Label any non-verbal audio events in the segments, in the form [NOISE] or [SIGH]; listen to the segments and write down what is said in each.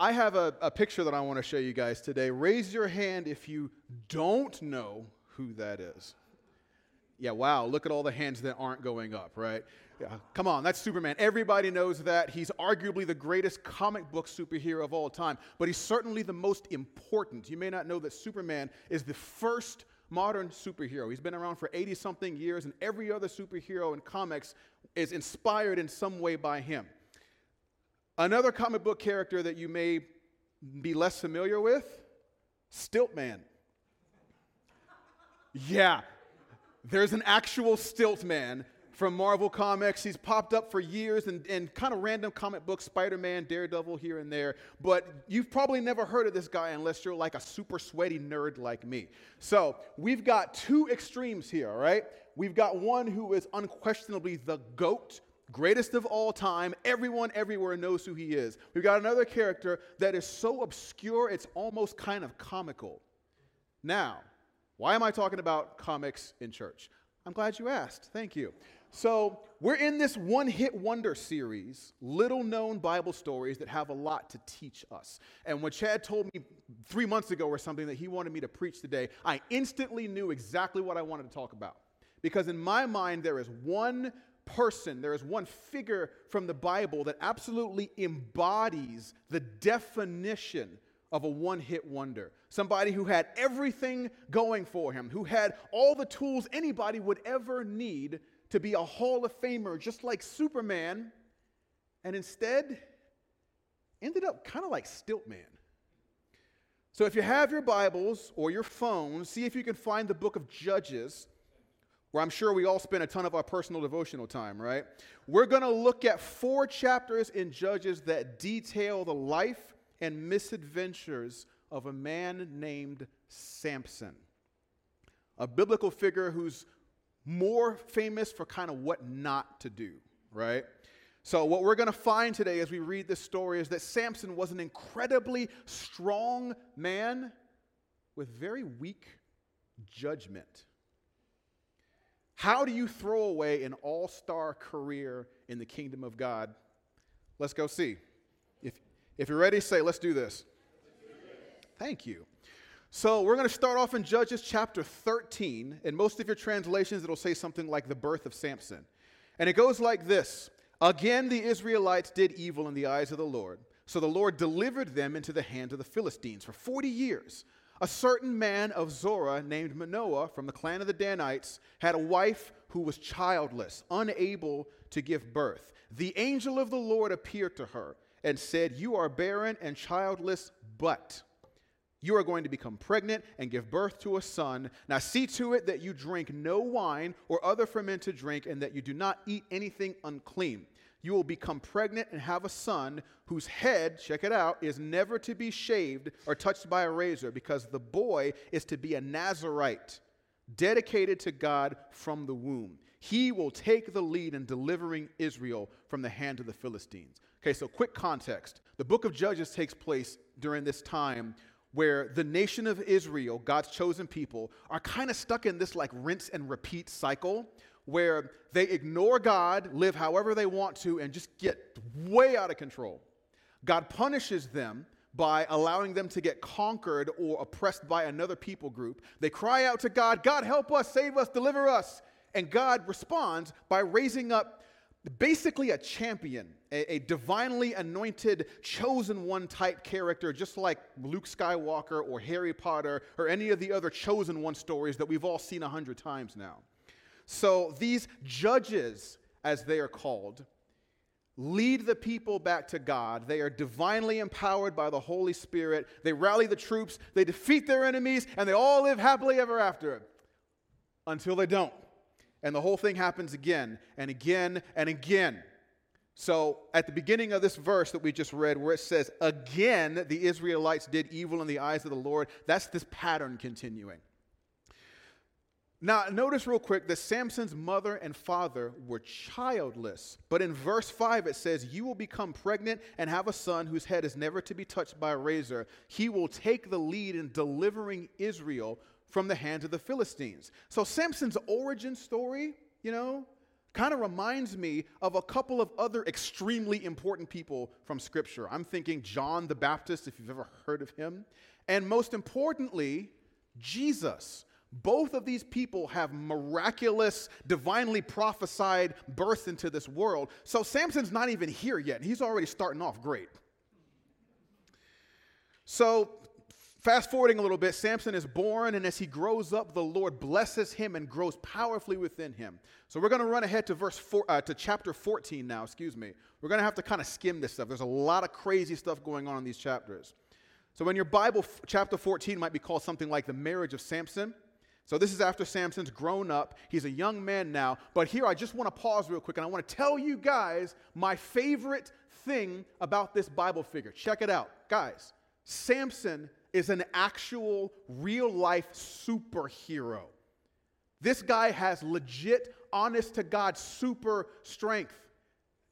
I have a, a picture that I want to show you guys today. Raise your hand if you don't know who that is. Yeah, wow, look at all the hands that aren't going up, right? Yeah, come on, that's Superman. Everybody knows that. He's arguably the greatest comic book superhero of all time, but he's certainly the most important. You may not know that Superman is the first modern superhero. He's been around for 80 something years, and every other superhero in comics is inspired in some way by him. Another comic book character that you may be less familiar with Stiltman. Yeah, there's an actual Stiltman from Marvel Comics. He's popped up for years and, kind of random comic books, Spider Man, Daredevil here and there. But you've probably never heard of this guy unless you're like a super sweaty nerd like me. So we've got two extremes here, right? We've got one who is unquestionably the GOAT. Greatest of all time. Everyone everywhere knows who he is. We've got another character that is so obscure it's almost kind of comical. Now, why am I talking about comics in church? I'm glad you asked. Thank you. So, we're in this one hit wonder series, little known Bible stories that have a lot to teach us. And when Chad told me three months ago or something that he wanted me to preach today, I instantly knew exactly what I wanted to talk about. Because in my mind, there is one person, there is one figure from the Bible that absolutely embodies the definition of a one hit wonder. Somebody who had everything going for him, who had all the tools anybody would ever need to be a Hall of Famer just like Superman, and instead ended up kind of like Stiltman. So if you have your Bibles or your phones, see if you can find the book of Judges, where I'm sure we all spend a ton of our personal devotional time, right? We're going to look at four chapters in Judges that detail the life and misadventures of a man named Samson, a biblical figure who's more famous for kind of what not to do, right? So, what we're going to find today as we read this story is that Samson was an incredibly strong man with very weak judgment. How do you throw away an all star career in the kingdom of God? Let's go see. If, if you're ready, say, let's do this. Thank you. So we're going to start off in Judges chapter 13. In most of your translations, it'll say something like the birth of Samson. And it goes like this Again, the Israelites did evil in the eyes of the Lord. So the Lord delivered them into the hand of the Philistines for 40 years. A certain man of Zorah named Manoah from the clan of the Danites had a wife who was childless, unable to give birth. The angel of the Lord appeared to her and said, You are barren and childless, but you are going to become pregnant and give birth to a son. Now see to it that you drink no wine or other fermented drink, and that you do not eat anything unclean. You will become pregnant and have a son whose head, check it out, is never to be shaved or touched by a razor, because the boy is to be a Nazarite, dedicated to God from the womb. He will take the lead in delivering Israel from the hand of the Philistines. Okay, so quick context. The book of Judges takes place during this time where the nation of Israel, God's chosen people, are kind of stuck in this like rinse and repeat cycle where they ignore God, live however they want to, and just get way out of control. God punishes them by allowing them to get conquered or oppressed by another people group. They cry out to God, God, help us, save us, deliver us. And God responds by raising up basically a champion, a, a, divinely anointed, chosen one type character, just like Luke Skywalker or Harry Potter or any of the other chosen one stories that we've all seen a hundred times now. So these judges, as they are called, lead the people back to God. They are divinely empowered by the Holy Spirit. They rally the troops, they defeat their enemies, and they all live happily ever after until they don't. And the whole thing happens again and again and again. So, at the beginning of this verse that we just read, where it says, Again, the Israelites did evil in the eyes of the Lord, that's this pattern continuing. Now, notice real quick that Samson's mother and father were childless. But in verse 5, it says, You will become pregnant and have a son whose head is never to be touched by a razor. He will take the lead in delivering Israel from the hands of the Philistines. So Samson's origin story, you know, kind of reminds me of a couple of other extremely important people from Scripture. I'm thinking John the Baptist, if you've ever heard of him, and most importantly, Jesus. Both of these people have miraculous, divinely prophesied births into this world. So Samson's not even here yet, he's already starting off great. So Fast forwarding a little bit, Samson is born, and as he grows up, the Lord blesses him and grows powerfully within him. So we're going to run ahead to verse four, uh, to chapter 14 now. Excuse me. We're going to have to kind of skim this stuff. There's a lot of crazy stuff going on in these chapters. So in your Bible, chapter 14 might be called something like the marriage of Samson. So this is after Samson's grown up. He's a young man now. But here, I just want to pause real quick, and I want to tell you guys my favorite thing about this Bible figure. Check it out, guys. Samson is an actual real life superhero. This guy has legit, honest to God, super strength.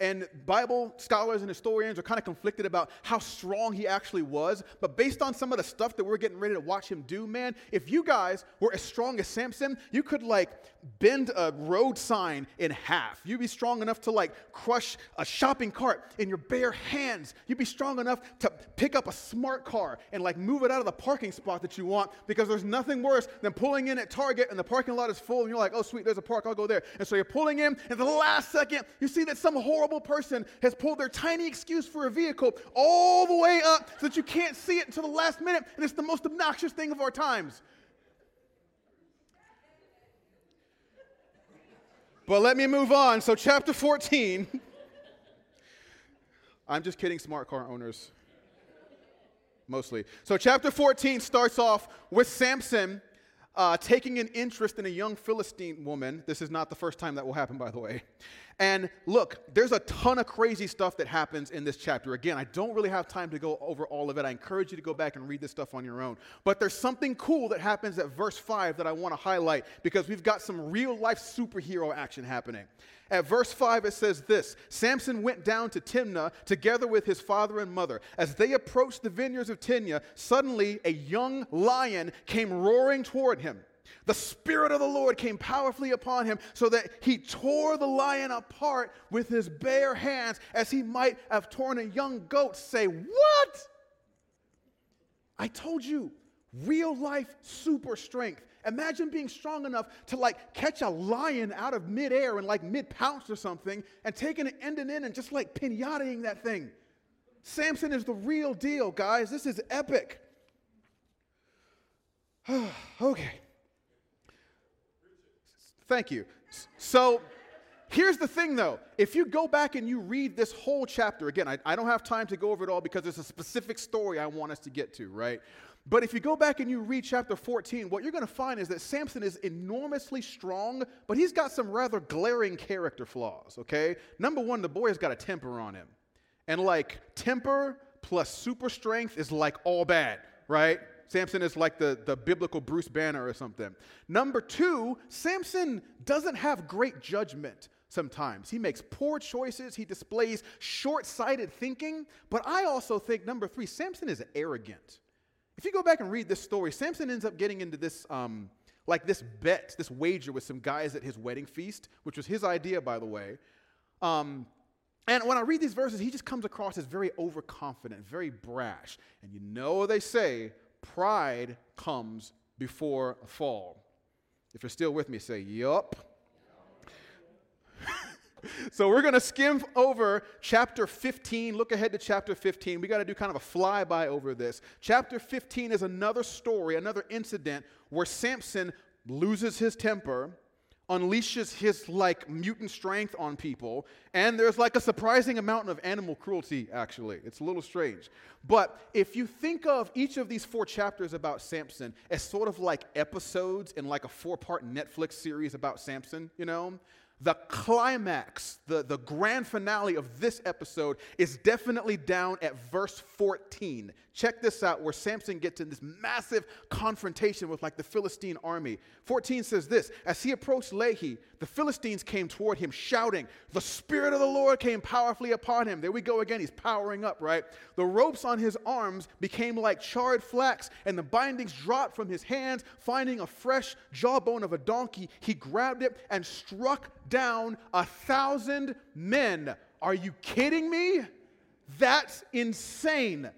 And Bible scholars and historians are kind of conflicted about how strong he actually was. But based on some of the stuff that we're getting ready to watch him do, man, if you guys were as strong as Samson, you could like bend a road sign in half. You'd be strong enough to like crush a shopping cart in your bare hands. You'd be strong enough to pick up a smart car and like move it out of the parking spot that you want because there's nothing worse than pulling in at Target and the parking lot is full and you're like, oh, sweet, there's a park, I'll go there. And so you're pulling in, and the last second, you see that some horrible horrible person has pulled their tiny excuse for a vehicle all the way up so that you can't see it until the last minute, and it's the most obnoxious thing of our times. But let me move on. So, chapter 14. [LAUGHS] I'm just kidding, smart car owners. Mostly. So, chapter 14 starts off with Samson uh, taking an interest in a young Philistine woman. This is not the first time that will happen, by the way. And look, there's a ton of crazy stuff that happens in this chapter. Again, I don't really have time to go over all of it. I encourage you to go back and read this stuff on your own. But there's something cool that happens at verse 5 that I want to highlight because we've got some real life superhero action happening. At verse 5, it says this Samson went down to Timnah together with his father and mother. As they approached the vineyards of Timnah, suddenly a young lion came roaring toward him. The Spirit of the Lord came powerfully upon him so that he tore the lion apart with his bare hands as he might have torn a young goat. Say, What? I told you, real life super strength. Imagine being strong enough to like catch a lion out of midair and like mid pounce or something and taking it end and end and just like pinataing that thing. Samson is the real deal, guys. This is epic. [SIGHS] okay. Thank you. So here's the thing though. If you go back and you read this whole chapter, again, I, I, don't have time to go over it all because there's a specific story I want us to get to, right? But if you go back and you read chapter 14, what you're going to find is that Samson is enormously strong, but he's got some rather glaring character flaws, okay? Number one, the boy has got a temper on him. And like, temper plus super strength is like all bad, right? Samson is like the, the biblical Bruce Banner or something. Number two, Samson doesn't have great judgment sometimes. He makes poor choices, he displays short sighted thinking. But I also think, number three, Samson is arrogant. If you go back and read this story, Samson ends up getting into this. Um, like this bet, this wager with some guys at his wedding feast, which was his idea, by the way. Um, and when I read these verses, he just comes across as very overconfident, very brash. And you know what they say, pride comes before a fall. If you're still with me, say, Yup. [LAUGHS] so we're going to skim over chapter 15. Look ahead to chapter 15. We got to do kind of a flyby over this. Chapter 15 is another story, another incident where Samson loses his temper unleashes his like mutant strength on people and there's like a surprising amount of animal cruelty actually. It's a little strange. But if you think of each of these four chapters about samson as sort of like episodes in like a four part netflix series about samson you know the climax, the, the grand finale of this episode is definitely down at verse 14. Check this out, where Samson gets in this massive confrontation with like the Philistine army. 14 says this As he approached Lehi, the Philistines came toward him shouting. The Spirit of the Lord came powerfully upon him. There we go again. He's powering up, right? The ropes on his arms became like charred flax, and the bindings dropped from his hands. Finding a fresh jawbone of a donkey, he grabbed it and struck down a thousand men. Are you kidding me? That's insane.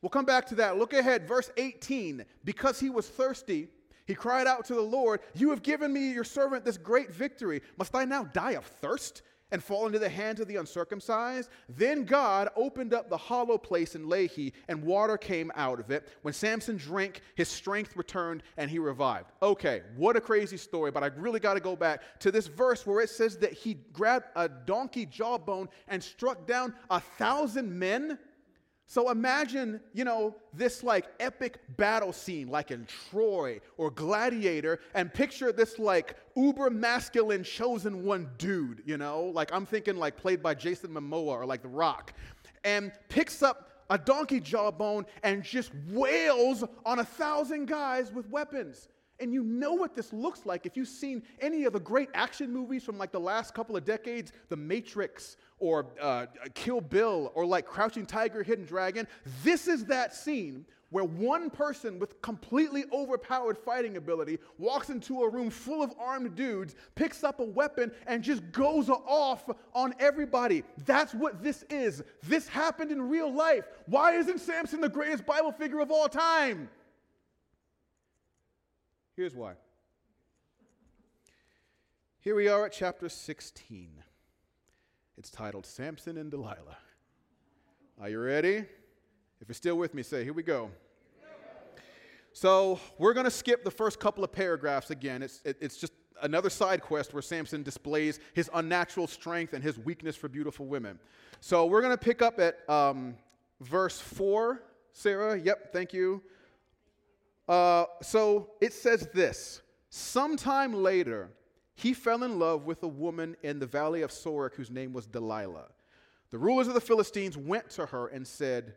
We'll come back to that. Look ahead, verse 18. Because he was thirsty, he cried out to the Lord, You have given me, your servant, this great victory. Must I now die of thirst and fall into the hands of the uncircumcised? Then God opened up the hollow place in Lehi, and water came out of it. When Samson drank, his strength returned and he revived. Okay, what a crazy story, but I really got to go back to this verse where it says that he grabbed a donkey jawbone and struck down a thousand men. So imagine, you know, this like epic battle scene like in Troy or Gladiator and picture this like uber masculine chosen one dude, you know? Like I'm thinking like played by Jason Momoa or like The Rock and picks up a donkey jawbone and just wails on a thousand guys with weapons. And you know what this looks like if you've seen any of the great action movies from like the last couple of decades, The Matrix or uh, Kill Bill or like Crouching Tiger, Hidden Dragon. This is that scene where one person with completely overpowered fighting ability walks into a room full of armed dudes, picks up a weapon, and just goes off on everybody. That's what this is. This happened in real life. Why isn't Samson the greatest Bible figure of all time? Here's why. Here we are at chapter 16. It's titled Samson and Delilah. Are you ready? If you're still with me, say, Here we go. So, we're going to skip the first couple of paragraphs again. It's, it, it's just another side quest where Samson displays his unnatural strength and his weakness for beautiful women. So, we're going to pick up at um, verse 4. Sarah, yep, thank you. Uh, so, it says this Sometime later, he fell in love with a woman in the valley of Sorek whose name was Delilah. The rulers of the Philistines went to her and said,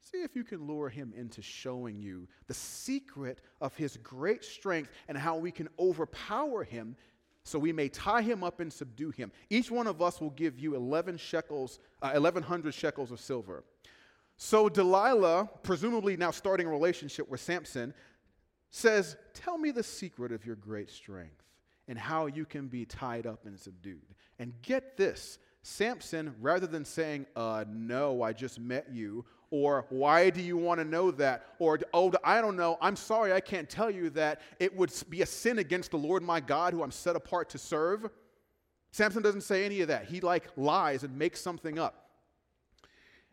See if you can lure him into showing you the secret of his great strength and how we can overpower him so we may tie him up and subdue him. Each one of us will give you 11 shekels, uh, 1100 shekels of silver. So Delilah, presumably now starting a relationship with Samson, says, Tell me the secret of your great strength and how you can be tied up and subdued. And get this Samson, rather than saying, uh, No, I just met you, or why do you want to know that? Or, oh, I don't know, I'm sorry, I can't tell you that. It would be a sin against the Lord my God who I'm set apart to serve. Samson doesn't say any of that. He like lies and makes something up.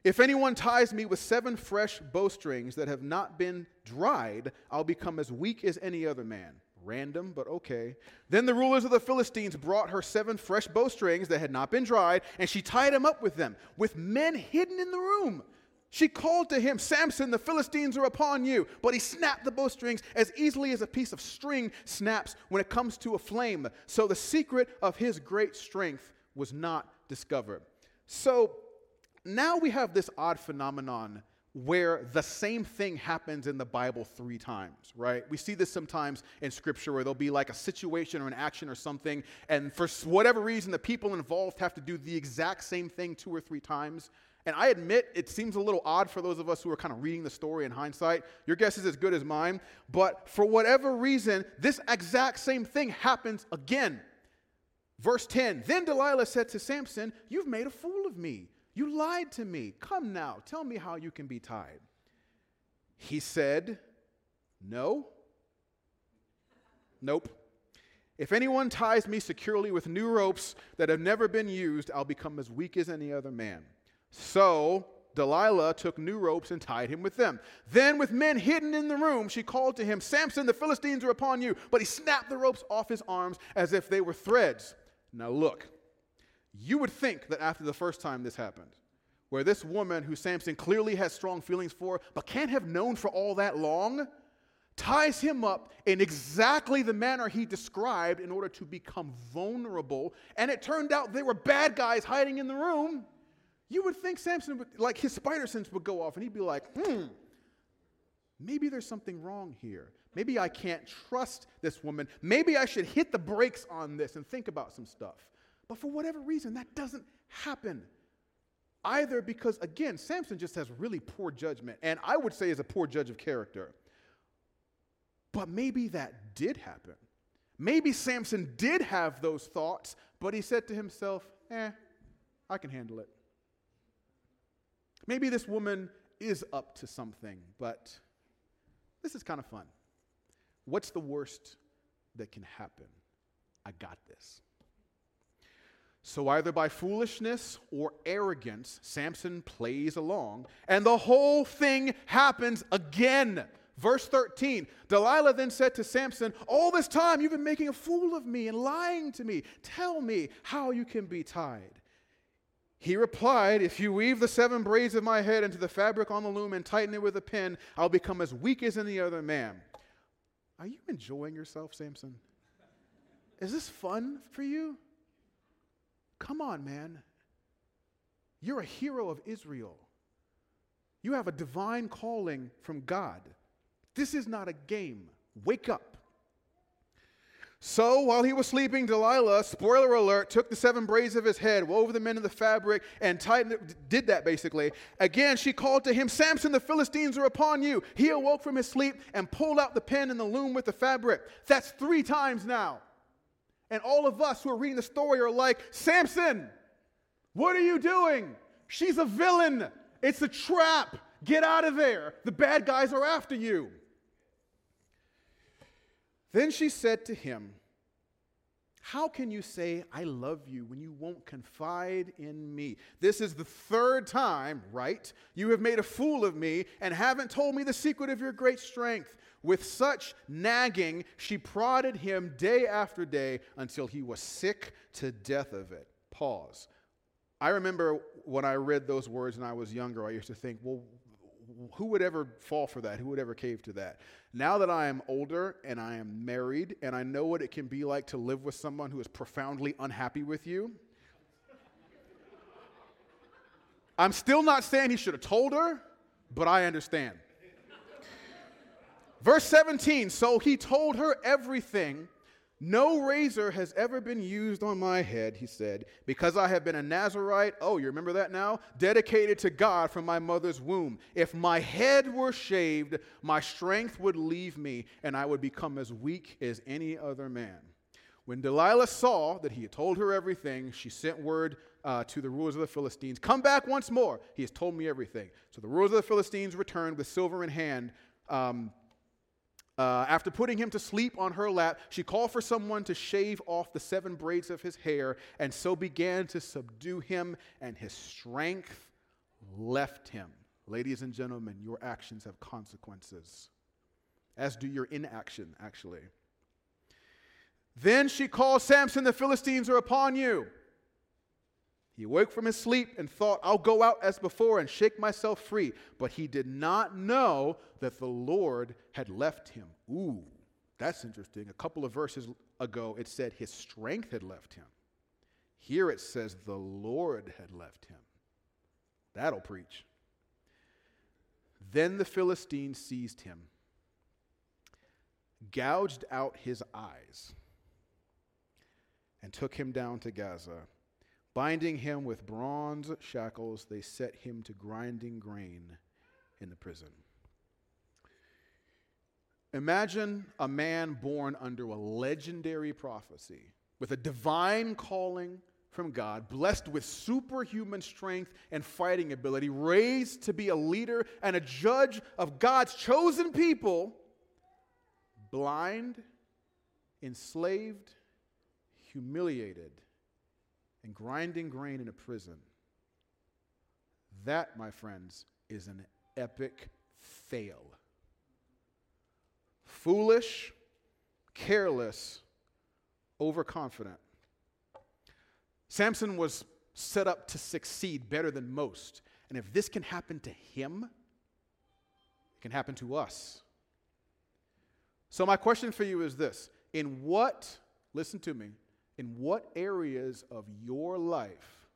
If anyone ties me with seven fresh bowstrings that have not been dried, I'll become as weak as any other man. Random, but okay. Then the rulers of the Philistines brought her seven fresh bowstrings that had not been dried, and she tied him up with them, with men hidden in the room. She called to him, Samson, the Philistines are upon you. But he snapped the bowstrings as easily as a piece of string snaps when it comes to a flame. So the secret of his great strength was not discovered. So now we have this odd phenomenon where the same thing happens in the Bible three times, right? We see this sometimes in Scripture where there'll be like a situation or an action or something, and for whatever reason, the people involved have to do the exact same thing two or three times. And I admit it seems a little odd for those of us who are kind of reading the story in hindsight. Your guess is as good as mine. But for whatever reason, this exact same thing happens again. Verse 10 Then Delilah said to Samson, You've made a fool of me. You lied to me. Come now, tell me how you can be tied. He said, No. Nope. If anyone ties me securely with new ropes that have never been used, I'll become as weak as any other man. So Delilah took new ropes and tied him with them. Then, with men hidden in the room, she called to him, Samson, the Philistines are upon you. But he snapped the ropes off his arms as if they were threads. Now, look, you would think that after the first time this happened, where this woman who Samson clearly has strong feelings for, but can't have known for all that long, ties him up in exactly the manner he described in order to become vulnerable. And it turned out they were bad guys hiding in the room. You would think Samson would, like his spider sense would go off and he'd be like, hmm, maybe there's something wrong here. Maybe I can't trust this woman. Maybe I should hit the brakes on this and think about some stuff. But for whatever reason, that doesn't happen. Either because, again, Samson just has really poor judgment, and I would say is a poor judge of character. But maybe that did happen. Maybe Samson did have those thoughts, but he said to himself, eh, I can handle it. Maybe this woman is up to something, but this is kind of fun. What's the worst that can happen? I got this. So, either by foolishness or arrogance, Samson plays along, and the whole thing happens again. Verse 13 Delilah then said to Samson, All this time you've been making a fool of me and lying to me. Tell me how you can be tied. He replied, If you weave the seven braids of my head into the fabric on the loom and tighten it with a pin, I'll become as weak as any other man. Are you enjoying yourself, Samson? Is this fun for you? Come on, man. You're a hero of Israel. You have a divine calling from God. This is not a game. Wake up. So while he was sleeping, Delilah, spoiler alert, took the seven braids of his head, wove them into the fabric, and tightened it, did that basically. Again, she called to him, Samson, the Philistines are upon you. He awoke from his sleep and pulled out the pen and the loom with the fabric. That's three times now. And all of us who are reading the story are like, Samson, what are you doing? She's a villain. It's a trap. Get out of there. The bad guys are after you. Then she said to him, How can you say, I love you, when you won't confide in me? This is the third time, right? You have made a fool of me and haven't told me the secret of your great strength. With such nagging, she prodded him day after day until he was sick to death of it. Pause. I remember when I read those words and I was younger, I used to think, well, who would ever fall for that? Who would ever cave to that? Now that I am older and I am married and I know what it can be like to live with someone who is profoundly unhappy with you, I'm still not saying he should have told her, but I understand. Verse 17 So he told her everything no razor has ever been used on my head, he said, because I have been a Nazarite. Oh, you remember that now? Dedicated to God from my mother's womb. If my head were shaved, my strength would leave me, and I would become as weak as any other man. When Delilah saw that he had told her everything, she sent word uh, to the rulers of the Philistines Come back once more. He has told me everything. So the rulers of the Philistines returned with silver in hand. Um, uh, after putting him to sleep on her lap, she called for someone to shave off the seven braids of his hair, and so began to subdue him, and his strength left him. Ladies and gentlemen, your actions have consequences, as do your inaction, actually. Then she called Samson, the Philistines are upon you. He awoke from his sleep and thought, I'll go out as before and shake myself free. But he did not know that the Lord had left him. Ooh, that's interesting. A couple of verses ago, it said his strength had left him. Here it says the Lord had left him. That'll preach. Then the Philistines seized him, gouged out his eyes, and took him down to Gaza. Binding him with bronze shackles, they set him to grinding grain in the prison. Imagine a man born under a legendary prophecy with a divine calling from God, blessed with superhuman strength and fighting ability, raised to be a leader and a judge of God's chosen people, blind, enslaved, humiliated and grinding grain in a prison. That, my friends, is an epic fail. Foolish, careless, overconfident. Samson was set up to succeed better than most. And if this can happen to him, it can happen to us. So, my question for you is this In what, listen to me, in what areas of your life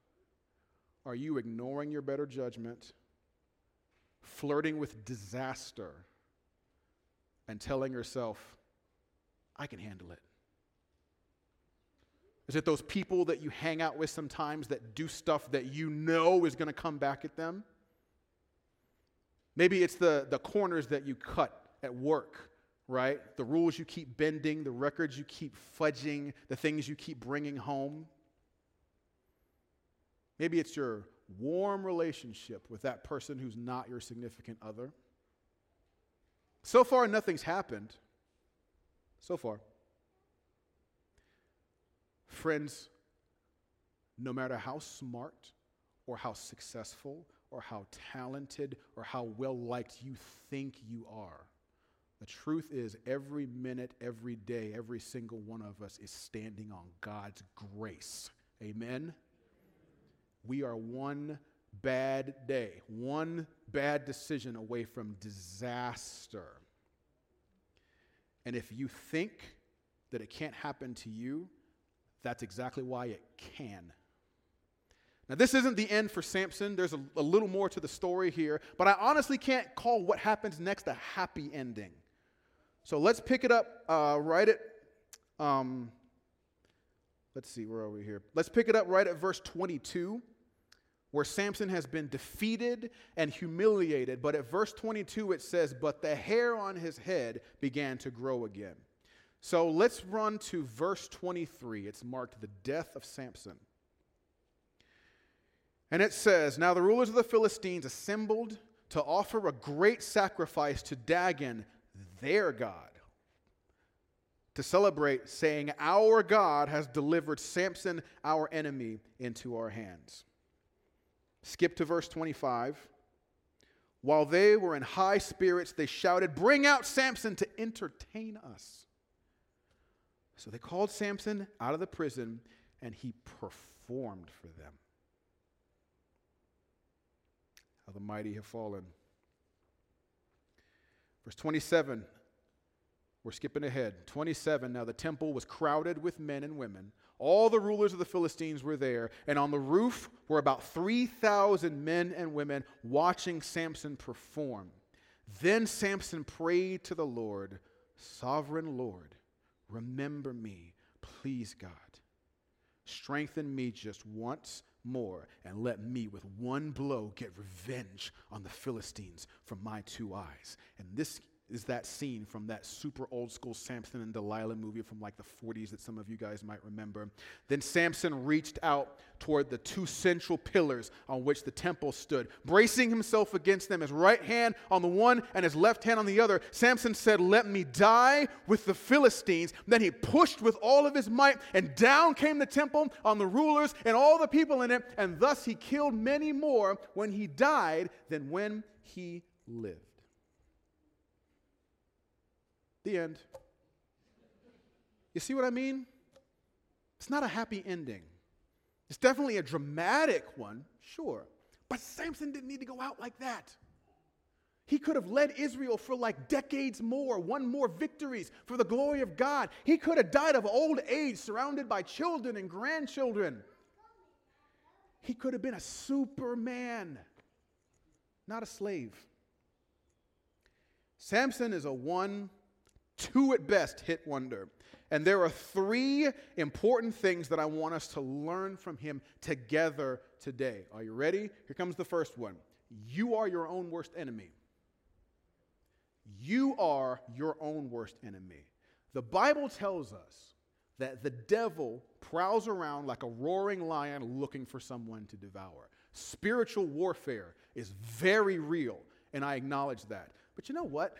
are you ignoring your better judgment, flirting with disaster, and telling yourself, I can handle it? Is it those people that you hang out with sometimes that do stuff that you know is going to come back at them? Maybe it's the, the corners that you cut at work, right? The rules you keep bending, the records you keep fudging, the things you keep bringing home. Maybe it's your warm relationship with that person who's not your significant other. So far, nothing's happened. So far. Friends, no matter how smart or how successful or how talented or how well liked you think you are, the truth is, every minute, every day, every single one of us is standing on God's grace. Amen? We are one bad day, one bad decision away from disaster. And if you think that it can't happen to you, that's exactly why it can. Now, this isn't the end for Samson. There's a, a, little more to the story here, but I honestly can't call what happens next a happy ending. So let's pick it up uh, right at, um, let's see, where are we here? Let's pick it up right at verse 22, where Samson has been defeated and humiliated. But at verse 22, it says, But the hair on his head began to grow again. So let's run to verse 23. It's marked the death of Samson. And it says, Now the rulers of the Philistines assembled to offer a great sacrifice to Dagon, their God, to celebrate, saying, Our God has delivered Samson, our enemy, into our hands. Skip to verse 25. While they were in high spirits, they shouted, Bring out Samson to entertain us. So they called Samson out of the prison, and he performed for them. How the mighty have fallen. Verse 27, we're skipping ahead. 27, now the temple was crowded with men and women. All the rulers of the Philistines were there, and on the roof were about 3,000 men and women watching Samson perform. Then Samson prayed to the Lord, Sovereign Lord, remember me, please God. Strengthen me just once more, and let me with one blow get revenge on the Philistines from my two eyes. And this is that scene from that super old school Samson and Delilah movie from like the 40s that some of you guys might remember. Then Samson reached out toward the two central pillars on which the temple stood, bracing himself against them, his right hand on the one and his left hand on the other. Samson said, Let me die with the Philistines. Then he pushed with all of his might, and down came the temple on the rulers and all the people in it, and thus he killed many more when he died than when he lived. The end. You see what I mean? It's not a happy ending. It's definitely a dramatic one, sure. But Samson didn't need to go out like that. He could have led Israel for like decades more, won more victories for the glory of God. He could have died of old age, surrounded by children and grandchildren. He could have been a superman, not a slave. Samson is a one two at best hit wonder. And there are three important things that I want us to learn from him together today. Are you ready? Here comes the first one. You are your own worst enemy. You are your own worst enemy. The Bible tells us that the devil prowls around like a roaring lion looking for someone to devour. Spiritual warfare is very real, and I acknowledge that. But you know what?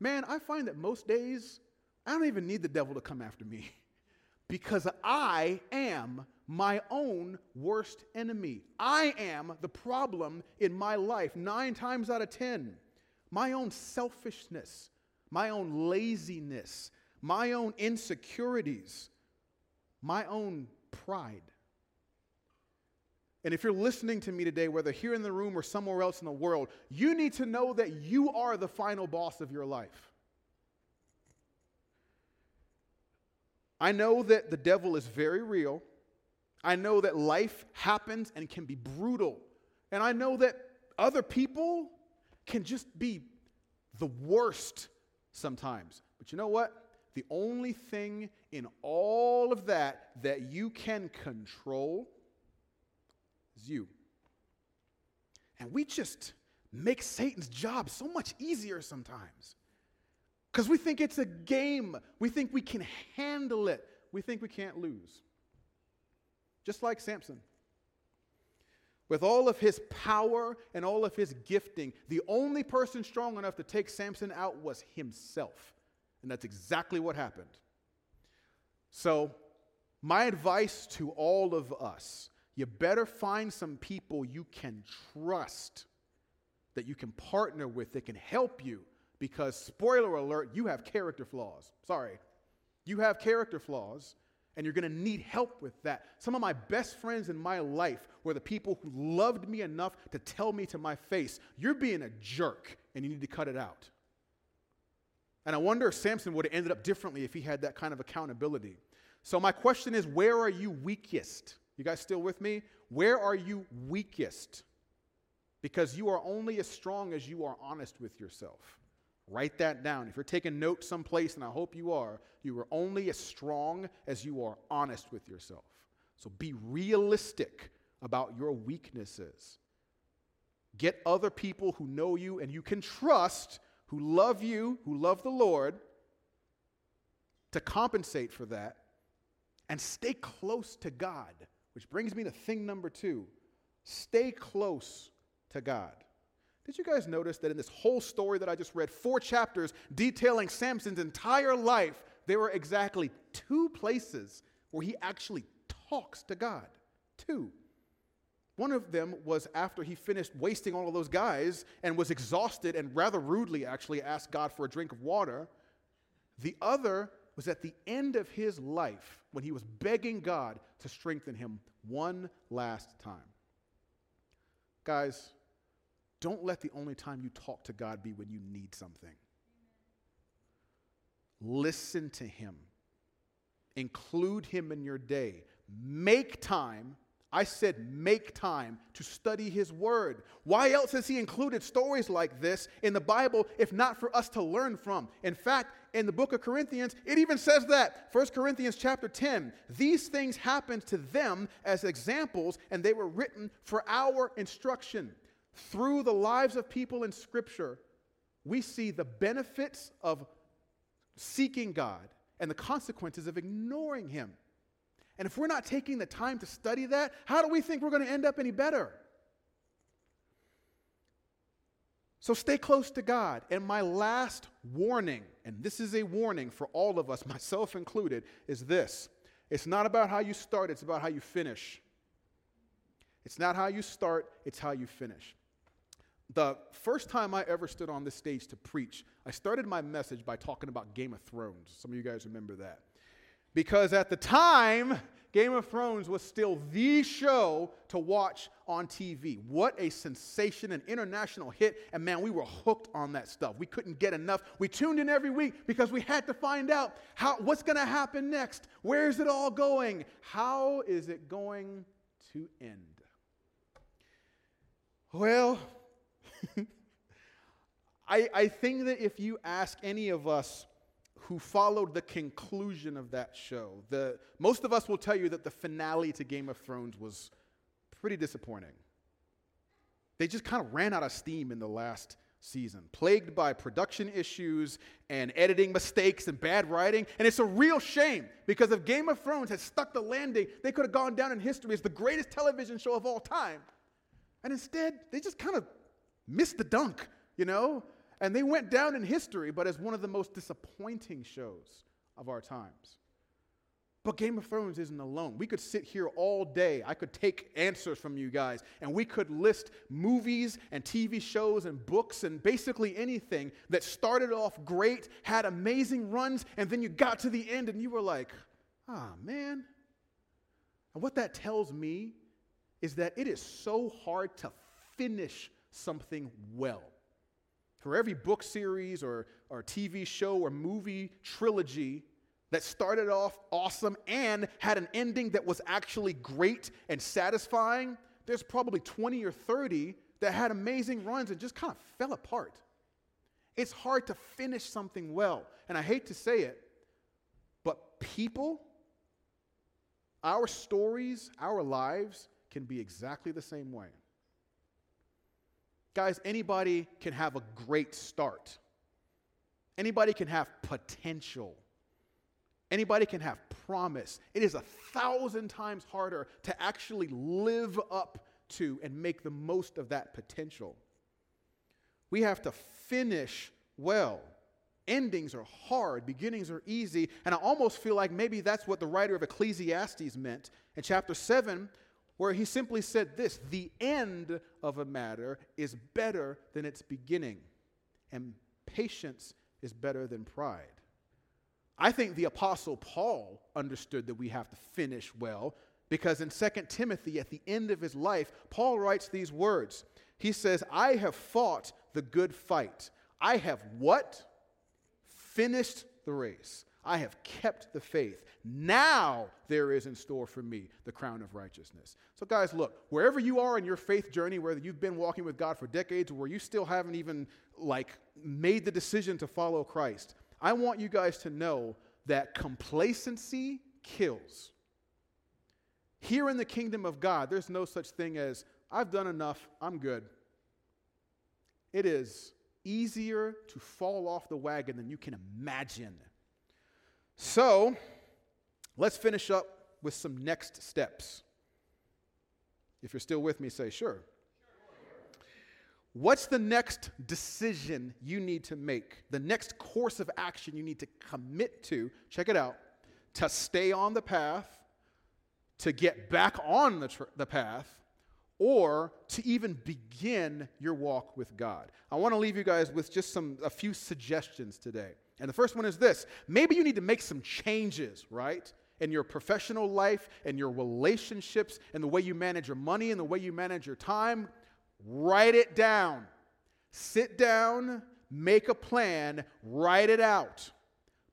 Man, I find that most days I don't even need the devil to come after me [LAUGHS] because I am my own worst enemy. I am the problem in my life nine times out of ten. My own selfishness, my own laziness, my own insecurities, my own pride. And if you're listening to me today, whether here in the room or somewhere else in the world, you need to know that you are the final boss of your life. I know that the devil is very real. I know that life happens and can be brutal. And I know that other people can just be the worst sometimes. But you know what? The only thing in all of that that you can control is you. And we just make Satan's job so much easier sometimes. Because we think it's a game. We think we can handle it. We think we can't lose. Just like Samson. With all of his power and all of his gifting, the only person strong enough to take Samson out was himself. And that's exactly what happened. So, my advice to all of us you better find some people you can trust, that you can partner with, that can help you. Because, spoiler alert, you have character flaws. Sorry. You have character flaws, and you're going to need help with that. Some of my best friends in my life were the people who loved me enough to tell me to my face, You're being a jerk, and you need to cut it out. And I wonder if Samson would have ended up differently if he had that kind of accountability. So, my question is where are you weakest? You guys still with me? Where are you weakest? Because you are only as strong as you are honest with yourself. Write that down. If you're taking notes someplace, and I hope you are, you are only as strong as you are honest with yourself. So be realistic about your weaknesses. Get other people who know you and you can trust, who love you, who love the Lord, to compensate for that, and stay close to God. Which brings me to thing number two stay close to God. Did you guys notice that in this whole story that I just read, four chapters detailing Samson's entire life, there were exactly two places where he actually talks to God? Two. One of them was after he finished wasting all of those guys and was exhausted and rather rudely actually asked God for a drink of water. The other was at the end of his life when he was begging God to strengthen him one last time. Guys, don't let the only time you talk to God be when you need something. Listen to him, include him in your day, make time I said, make time to study his word. Why else has he included stories like this in the Bible if not for us to learn from? In fact, in the book of Corinthians, it even says that. 1 Corinthians chapter 10. These things happened to them as examples, and they were written for our instruction. Through the lives of people in Scripture, we see the benefits of seeking God and the consequences of ignoring him. And if we're not taking the time to study that, how do we think we're going to end up any better? So stay close to God. And my last warning, and this is a warning for all of us, [LAUGHS] myself included, is this it's not about how you start, it's about how you finish. It's not how you start, it's how you finish. The first time I ever stood on this stage to preach, I started my message by talking about Game of Thrones. Some of you guys remember that. Because at the time, Game of Thrones was still the show to watch on TV. What a sensation, an international hit. And man, we were hooked on that stuff. We couldn't get enough. We tuned in every week because we had to find out how, what's going to happen next. Where is it all going? How is it going to end? Well, [LAUGHS] I, I think that if you ask any of us, who followed the conclusion of that show. The, most of us will tell you that the finale to Game of Thrones was pretty disappointing. They just kind of ran out of steam in the last season, plagued by production issues and editing mistakes and bad writing. And it's a real shame because if Game of Thrones had stuck the landing, they could have gone down in history as the greatest television show of all time. And instead, they just kind of missed the dunk, you know? And they went down in history, but as one of the most disappointing shows of our times. But Game of Thrones isn't alone. We could sit here all day. I could take answers from you guys, and we could list movies and TV shows and books and basically anything that started off great, had amazing runs, and then you got to the end and you were like, ah, oh, man. And what that tells me is that it is so hard to finish something well. For every book series or, or TV show or movie trilogy that started off awesome and had an ending that was actually great and satisfying, there's probably 20 or 30 that had amazing runs and just kind of fell apart. It's hard to finish something well. And I hate to say it, but people, our stories, our lives can be exactly the same way. Guys, anybody can have a great start. Anybody can have potential. Anybody can have promise. It is a thousand times harder to actually live up to and make the most of that potential. We have to finish well. Endings are hard, beginnings are easy, and I almost feel like maybe that's what the writer of Ecclesiastes meant in chapter 7, where he simply said this The end of a matter is better than its beginning, and patience is better than pride. I think the Apostle Paul understood that we have to finish well because in 2 Timothy, at the end of his life, Paul writes these words. He says, I have fought the good fight. I have what? Finished the race. I have kept the faith. Now there is in store for me the crown of righteousness. So, guys, look, wherever you are in your faith journey, whether you've been walking with God for decades or where you still haven't even like made the decision to follow Christ, I want you guys to know that complacency kills. Here in the kingdom of God, there's no such thing as, I've done enough, I'm good. It is easier to fall off the wagon than you can imagine. So, let's finish up with some next steps. If you're still with me, say, sure. What's the next decision you need to make? The next course of action you need to commit to? Check it out. To stay on the path, to get back on the, tr- the path, or to even begin your walk with God. I want to leave you guys with just some a few suggestions today. And the first one is this maybe you need to make some changes, right? In your professional life and your relationships and the way you manage your money and the way you manage your time. Write it down. Sit down, make a plan, write it out.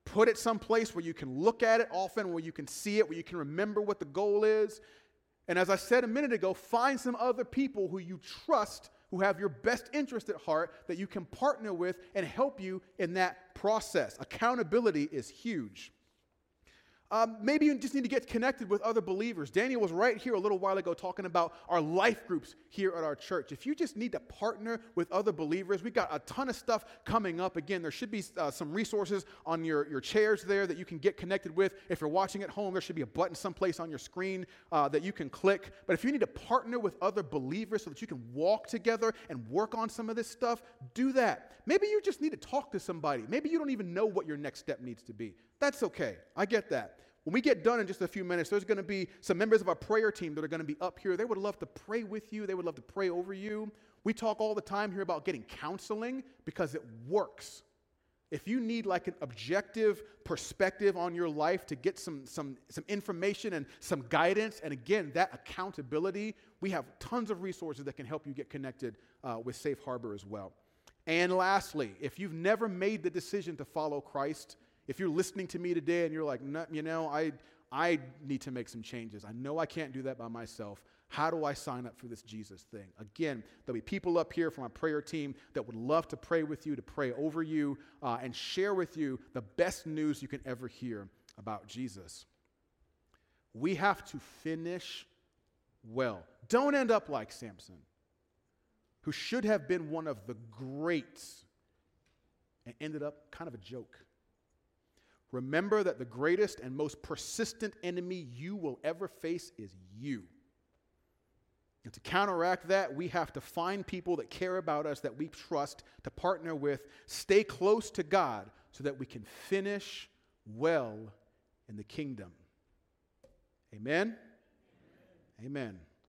Put it someplace where you can look at it often, where you can see it, where you can remember what the goal is. And as I said a minute ago, find some other people who you trust who have your best interest at heart that you can partner with and help you in that process. Accountability is huge. Um, maybe you just need to get connected with other believers. Daniel was right here a little while ago talking about our life groups here at our church. If you just need to partner with other believers, we've got a ton of stuff coming up. Again, there should be uh, some resources on your, your chairs there that you can get connected with. If you're watching at home, there should be a button someplace on your screen uh, that you can click. But if you need to partner with other believers so that you can walk together and work on some of this stuff, do that. Maybe you just need to talk to somebody. Maybe you don't even know what your next step needs to be. That's okay. I get that. When we get done in just a few minutes, there's going to be some members of our prayer team that are going to be up here. They would love to pray with you, they would love to pray over you. We talk all the time here about getting counseling because it works. If you need like an objective perspective on your life to get some, some, some information and some guidance, and again, that accountability, we have tons of resources that can help you get connected uh, with Safe Harbor as well. And lastly, if you've never made the decision to follow Christ, if you're listening to me today and you're like, you know, I, I need to make some changes. I know I can't do that by myself. How do I sign up for this Jesus thing? Again, there'll be people up here from our prayer team that would love to pray with you, to pray over you, uh, and share with you the best news you can ever hear about Jesus. We have to finish well. Don't end up like Samson, who should have been one of the greats and ended up kind of a joke. Remember that the greatest and most persistent enemy you will ever face is you. And to counteract that, we have to find people that care about us, that we trust, to partner with, stay close to God so that we can finish well in the kingdom. Amen? Amen.